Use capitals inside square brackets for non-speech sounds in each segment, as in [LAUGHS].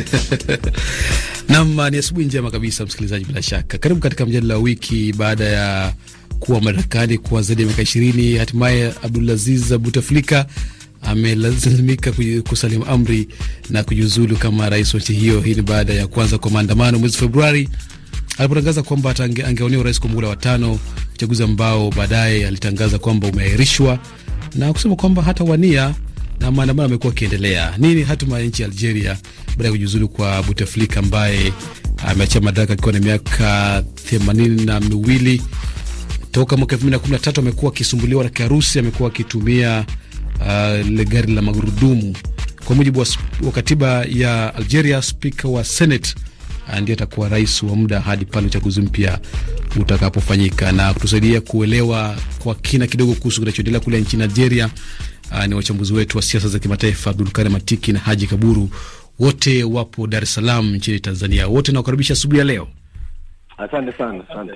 [LAUGHS] Nam, ni asubuhi njema kabisa msikilizaji, bila shaka karibu katika mjadala wa wiki. Baada ya kuwa madarakani kwa zaidi ya miaka ishirini, hatimaye Abdulaziz Buteflika amelazimika kusalimu amri na kujiuzulu kama rais wa nchi hiyo. Hii ni baada ya kuanza kwa maandamano mwezi Februari alipotangaza kwamba angewania urais kwa muhula wa tano, uchaguzi ambao baadaye alitangaza kwamba umeahirishwa na kusema kwamba hata wania na maandamano amekuwa akiendelea. Nini hatima ya nchi ya Algeria baada ya kujiuzulu kwa Buteflika ambaye ameachia madaraka akiwa na miaka themanini na miwili toka mwaka elfu mbili na kumi na tatu amekuwa akisumbuliwa na kiharusi. Amekuwa akitumia uh, gari la magurudumu. Kwa mujibu wa, wa katiba ya Algeria, spika wa Senate uh, ndiye atakuwa rais wa muda hadi pale uchaguzi mpya utakapofanyika. Na kutusaidia kuelewa kwa kina kidogo kuhusu kinachoendelea kule nchini Algeria uh, ni wachambuzi wetu wa siasa za kimataifa Abdulkari Matiki na Haji Kaburu, wote wapo Dar es Salaam nchini Tanzania. Wote nawakaribisha asubuhi ya leo. Asante sana. Asante.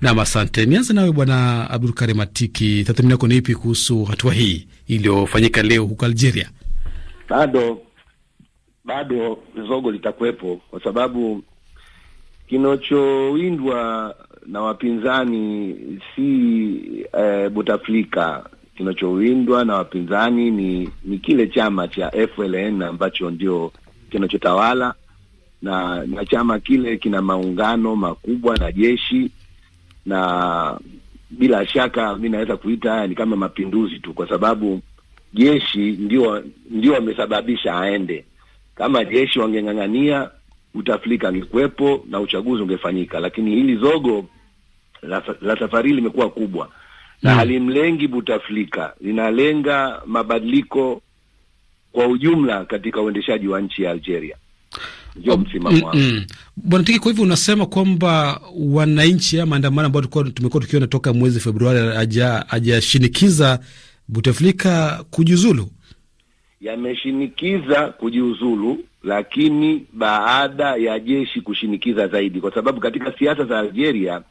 Nam, asante. Nianze nawe Bwana Abdul Matiki, Atiki, tathmini yako ni ipi kuhusu hatua hii iliyofanyika leo huko Algeria? Bado bado zogo litakuwepo kwa sababu kinachowindwa na wapinzani si eh, Bouteflika. Kinachowindwa na wapinzani ni ni kile chama cha FLN ambacho ndio kinachotawala na, na chama kile kina maungano makubwa na jeshi na bila shaka mi naweza kuita haya ni kama mapinduzi tu, kwa sababu jeshi ndio ndio wamesababisha aende. Kama jeshi wangeng'ang'ania, Utafrika angekuwepo na uchaguzi ungefanyika, lakini hili zogo la, la safari limekuwa kubwa na mm, halimlengi Butaflika, linalenga mabadiliko kwa ujumla katika uendeshaji wa nchi ya Algeria. Ndio msimamo wangu mm, mm. Bwana Tiki, kwa hivyo unasema kwamba wananchi maandamano ambayo tumekuwa tukiona toka mwezi Februari hajashinikiza Butaflika kujiuzulu, yameshinikiza kujiuzulu, lakini baada ya jeshi kushinikiza zaidi, kwa sababu katika siasa za Algeria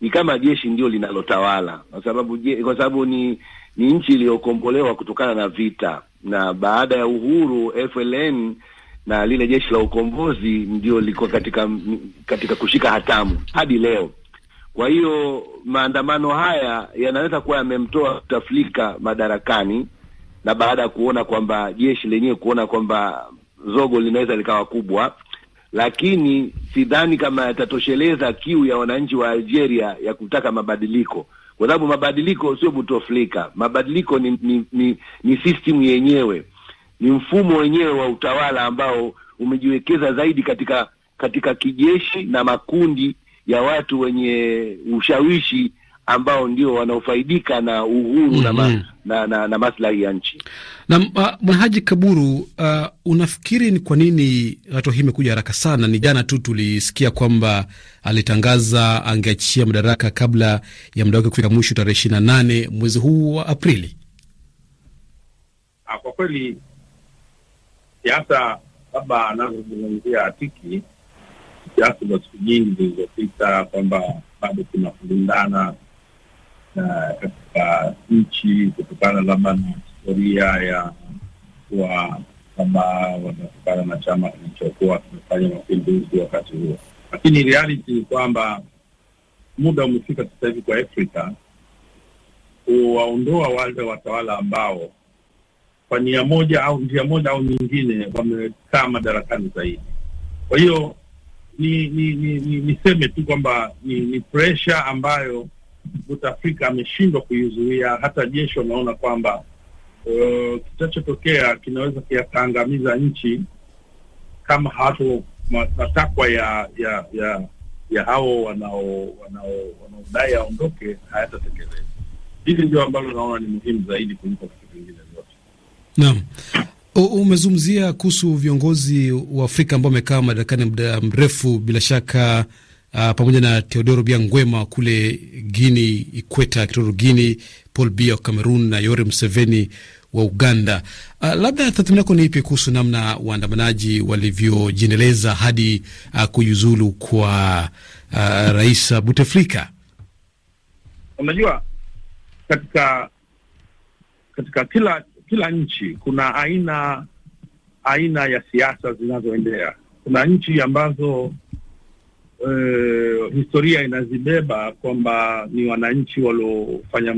ni kama jeshi ndio linalotawala, kwa sababu kwa sababu ni ni nchi iliyokombolewa kutokana na vita, na baada ya uhuru FLN na lile jeshi la ukombozi ndio liko katika katika kushika hatamu hadi leo. Kwa hiyo maandamano haya yanaweza kuwa yamemtoa Taflika madarakani, na baada ya kuona kwamba jeshi lenyewe kuona kwamba zogo linaweza likawa kubwa, lakini sidhani kama yatatosheleza kiu ya wananchi wa Algeria ya kutaka mabadiliko, kwa sababu mabadiliko sio Bouteflika. Mabadiliko ni ni, ni, ni system yenyewe ni mfumo wenyewe wa utawala ambao umejiwekeza zaidi katika katika kijeshi na makundi ya watu wenye ushawishi ambao ndio wanaofaidika na uhuru mm -hmm. na, ma, mhm. na, na, na maslahi ya nchi. Na Bwana Haji Kaburu, uh, unafikiri ni kwa nini hatua hii imekuja haraka sana? Ni jana tu tulisikia kwamba alitangaza angeachia madaraka kabla ya muda wake kufika mwisho tarehe ishirini na nane mwezi huu wa Aprili. Kwa kweli siasa labda anazozungumzia Atiki, siasa za siku nyingi zilizopita kwamba bado kuna kulindana katika nchi kutokana labda na historia ya kuwa kama wanatokana na chama kilichokuwa kimefanya mapinduzi wakati huo, lakini reality ni kwamba muda umefika sasa hivi kwa Afrika kuwaondoa wale watawala ambao kwa nia moja au njia moja au nyingine wamekaa madarakani zaidi. Kwa hiyo ni ni ni niseme tu kwamba ni, ni pressure ambayo Bouteflika ameshindwa kuizuia. Hata jeshi wanaona kwamba uh, kitachotokea kinaweza kuyakaangamiza nchi kama hawato matakwa ya ya ya ya hao wanao wanaodai aondoke hayatatekelezwa. Hili ndio ambalo naona ni muhimu zaidi kuliko vitu vingine vyote. Naam. Umezungumzia kuhusu viongozi wa Afrika ambao wamekaa madarakani muda mrefu, bila shaka uh, pamoja na Teodoro Bia Ngwema kule Guini, Ikweta Kitoro Guini, Paul Bia wa Cameroon na Yoweri Museveni wa Uganda. Uh, labda tathmini yako ni ipi kuhusu namna waandamanaji walivyojiendeleza hadi uh, kujiuzulu kwa uh, Rais Buteflika? Unajua, katika katika kila kila nchi kuna aina aina ya siasa zinazoendea kuna nchi ambazo uh, historia inazibeba kwamba ni wananchi waliofanya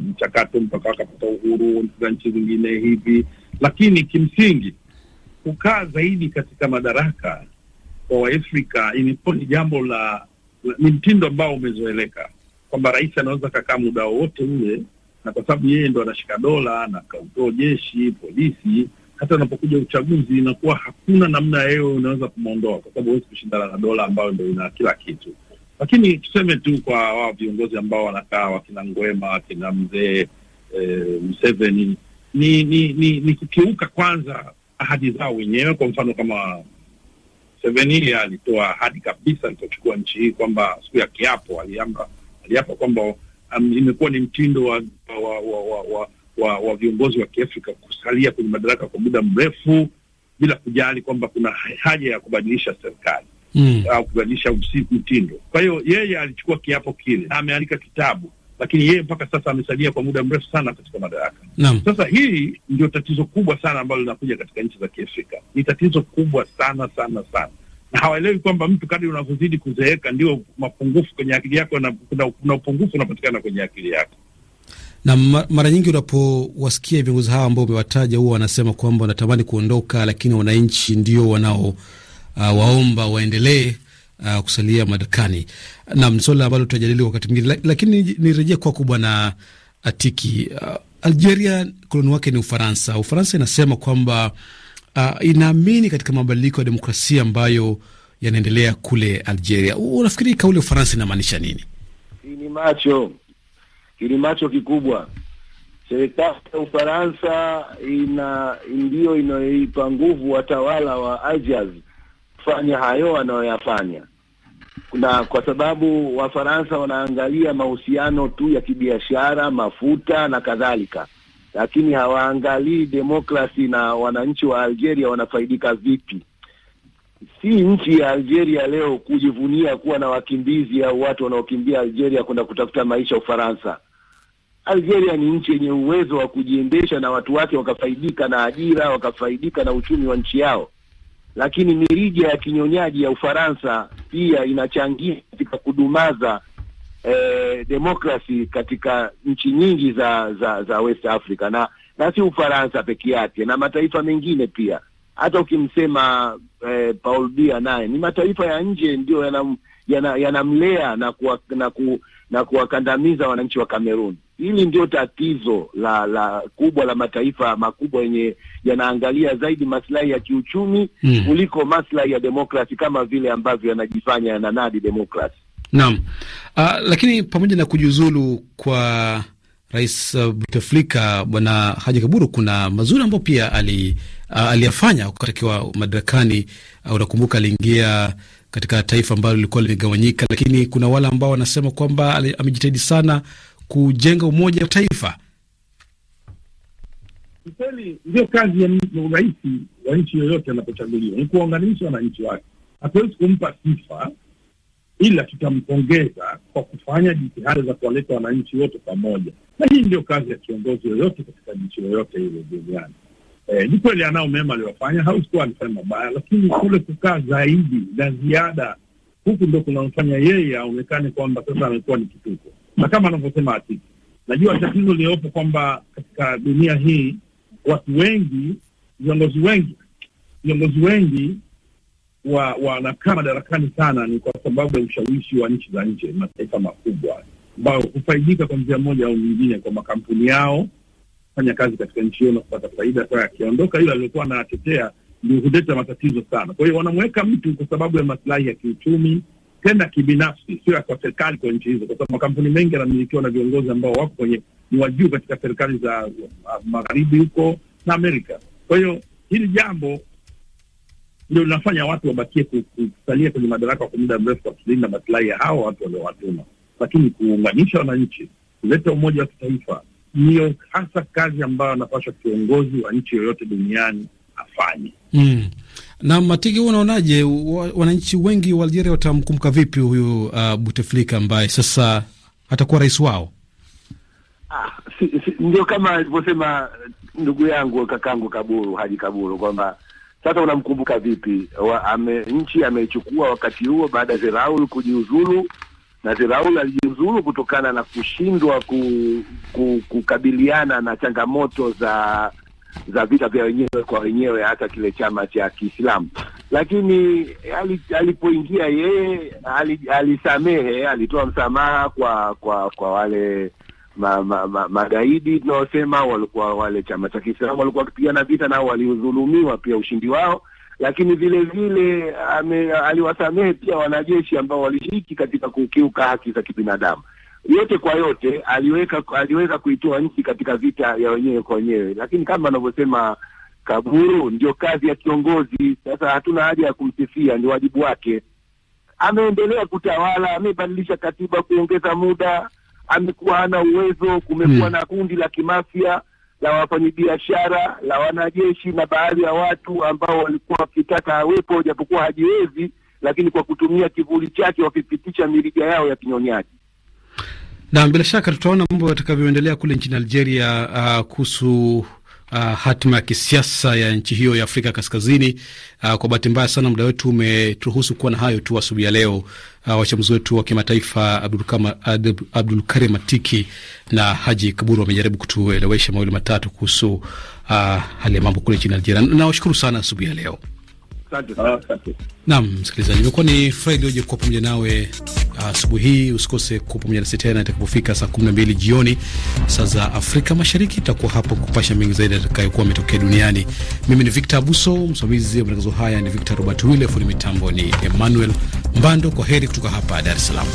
mchakato mpaka wakapata uhuru za nchi zingine hivi, lakini kimsingi kukaa zaidi katika madaraka kwa Waafrika imekuwa ni jambo la, ni mtindo ambao umezoeleka. Kwamba rais anaweza kakaa muda wowote ule, na kwa sababu yeye ndo anashika dola na kautoa jeshi, polisi hata unapokuja uchaguzi inakuwa hakuna namna yeyo unaweza kumwondoa, kwa sababu huwezi kushindana na dola ambayo ndo ina kila kitu. Lakini tuseme tu kwa wao viongozi ambao wanakaa wakina Ngwema, wakina mzee e, Museveni ni ni, ni ni kukiuka kwanza ahadi zao wenyewe. Kwa mfano kama Museveni alitoa ahadi kabisa alipochukua nchi hii kwamba siku ya kiapo aliamba aliapa kwamba um, imekuwa ni mtindo wa, wa wa, viongozi wa Kiafrika kusalia kwenye madaraka kwa muda mrefu bila kujali kwamba kuna haja ya kubadilisha serikali mm. au kubadilisha mtindo. Kwa hiyo yeye alichukua kiapo kile ameandika kitabu, lakini yeye mpaka sasa amesalia kwa muda mrefu sana katika madaraka mm. Sasa hii ndio tatizo kubwa sana ambalo linakuja katika nchi za Kiafrika. Ni tatizo kubwa sana sana sana, na hawaelewi kwamba mtu kadri unavyozidi kuzeeka ndio mapungufu kwenye akili yako na kuna, kuna upungufu unapatikana kwenye akili yako na mara nyingi unapowasikia viongozi hawa ambao umewataja huwa wanasema kwamba wanatamani kuondoka, lakini wananchi ndio wanao uh, waomba waendelee uh, kusalia madarakani. Naam, swala ambalo tutajadili wakati mwingine, lakini nirejea kwako Bwana Atiki. Uh, Algeria koloni wake ni Ufaransa. Ufaransa inasema kwamba uh, inaamini katika mabadiliko ya demokrasia ambayo yanaendelea kule Algeria. Unafikiri kauli ya Ufaransa inamaanisha nini? Ni macho kilimacho kikubwa. Serikali ya Ufaransa ina ndiyo inayoipa nguvu watawala wa Algiers kufanya hayo wanayoyafanya, na kwa sababu Wafaransa wanaangalia mahusiano tu ya kibiashara, mafuta na kadhalika, lakini hawaangalii demokrasi na wananchi wa Algeria wanafaidika vipi. Si nchi ya Algeria leo kujivunia kuwa na wakimbizi au watu wanaokimbia Algeria kwenda kutafuta maisha Ufaransa. Algeria ni nchi yenye uwezo wa kujiendesha na watu wake wakafaidika na ajira, wakafaidika na uchumi wa nchi yao, lakini mirija ya kinyonyaji ya Ufaransa pia inachangia katika kudumaza eh, demokrasi katika nchi nyingi za za za West Africa, na na si Ufaransa peke yake, na mataifa mengine pia. Hata ukimsema eh, Paul Bia naye ni mataifa ya nje ndio yanamlea yana, yana na kuwa, na, ku, na kuwakandamiza wananchi wa Kamerun. Hili ndio tatizo la la kubwa la mataifa makubwa yenye yanaangalia zaidi maslahi ya kiuchumi mm, kuliko maslahi ya demokrasi kama vile ambavyo yanajifanya yananadi demokrasi. Naam. Uh, lakini pamoja na kujiuzulu kwa Rais uh, Bouteflika Bwana Haji Kaburu, kuna mazuri ambayo pia ali, uh, aliyafanya wakati akiwa madarakani. Uh, unakumbuka aliingia katika taifa ambalo lilikuwa limegawanyika, lakini kuna wale ambao wanasema kwamba amejitahidi sana kujenga umoja wa taifa. Kweli ndio kazi ya urais wa nchi yoyote anapochaguliwa, ni kuwaunganisha wananchi wake. Hatuwezi kumpa sifa, ila tutampongeza kwa kufanya jitihada za kuwaleta wananchi wote pamoja, na hii ndio kazi ya kiongozi yoyote katika nchi yoyote ile duniani. Eh, ni kweli anao mema aliyofanya, hausikuwa alifanya mabaya, lakini kule kukaa zaidi na ziada huku ndo kunamfanya yeye aonekane kwamba sasa amekuwa ni kituko. Na kama anavyosema Atiki, najua tatizo liliyopo kwamba katika dunia hii watu wengi, viongozi wengi, viongozi wengi wa wanakaa madarakani sana ni kwa sababu ya ushawishi wa nchi za nje, mataifa makubwa ambayo hufaidika kwa njia moja au nyingine kwa makampuni yao fanya kazi katika nchi hiyo na kupata faida. Kwa akiondoka yule aliyokuwa anatetea, ndio huleta matatizo sana. Kwa hiyo wanamweka mtu kwa sababu ya maslahi ya kiuchumi tena kibinafsi, sio ya kwa serikali kwa nchi hizo, kwa sababu makampuni mengi yanamilikiwa na viongozi ambao wako kwenye ni wa juu katika serikali za magharibi huko na Amerika. Kwa hiyo hili jambo ndio linafanya watu wabakie kusalia kwenye madaraka kwa muda mrefu, wakilinda masilahi ya hawa watu waliowatuma, lakini kuunganisha wananchi, kuleta umoja wa kitaifa, ndiyo hasa kazi ambayo anapaswa kiongozi wa nchi yoyote duniani afanye. Mm. Na Matiki, huwa unaonaje, wananchi wengi wa Algeria watamkumbuka vipi huyu uh, Buteflika ambaye sasa atakuwa rais wao? Ah, si, si, ndio kama alivyosema ndugu yangu kakangu Kaburu Haji Kaburu kwamba Sasa unamkumbuka vipi? Wa, ame, nchi ameichukua wakati huo baada ya Zeraul kujiuzulu, na Zeraul alijiuzulu kutokana na kushindwa ku, ku, kukabiliana na changamoto za za vita vya wenyewe kwa wenyewe, hata kile chama cha Kiislamu. Lakini alipoingia yeye alisamehe, alitoa msamaha kwa kwa kwa wale ma, ma, ma, magaidi tunaosema walikuwa wale chama cha Kiislamu walikuwa wakipigana vita nao walidhulumiwa pia ushindi wao, lakini vile vile ame, aliwasamehe pia wanajeshi ambao walishiriki katika kukiuka haki za kibinadamu. Yote kwa yote aliweka aliweza kuitoa nchi katika vita ya wenyewe kwa wenyewe, lakini kama anavyosema Kaburu, ndio kazi ya kiongozi. Sasa hatuna haja ya kumsifia, ndio wajibu wake. Ameendelea kutawala, amebadilisha katiba kuongeza muda, amekuwa hana uwezo. Kumekuwa Hmm. na kundi la kimafia la wafanyabiashara la wanajeshi na baadhi ya watu ambao walikuwa wakitaka awepo, japokuwa hajiwezi, lakini kwa kutumia kivuli chake wakipitisha mirija yao ya kinyonyaji. Na bila shaka tutaona mambo yatakavyoendelea kule nchini Algeria uh, kuhusu uh, hatima ya kisiasa ya nchi hiyo ya Afrika Kaskazini. Uh, kwa bahati mbaya sana muda wetu umeturuhusu kuwa na hayo tu asubuhi ya leo. Uh, wachambuzi wetu wa kimataifa Abdul Karim Atiki na Haji Kaburu wamejaribu kutuelewesha mawili matatu kuhusu uh, hali ya mambo kule nchini Algeria. Nawashukuru sana asubuhi ya leo. Naam, msikilizaji, imekuwa ni Fred Oje kuwa pamoja nawe asubuhi hii. Usikose kuwa pamoja nasi tena itakapofika saa kumi na mbili jioni saa za Afrika Mashariki. Tutakuwa hapo kupasha mengi zaidi atakayokuwa ametokea duniani. Mimi ni Victor Abuso, msimamizi wa matangazo haya ni Victor Robert Wille, fundi mitambo ni Emmanuel Mbando. Kwa heri kutoka hapa Dar es Salaam.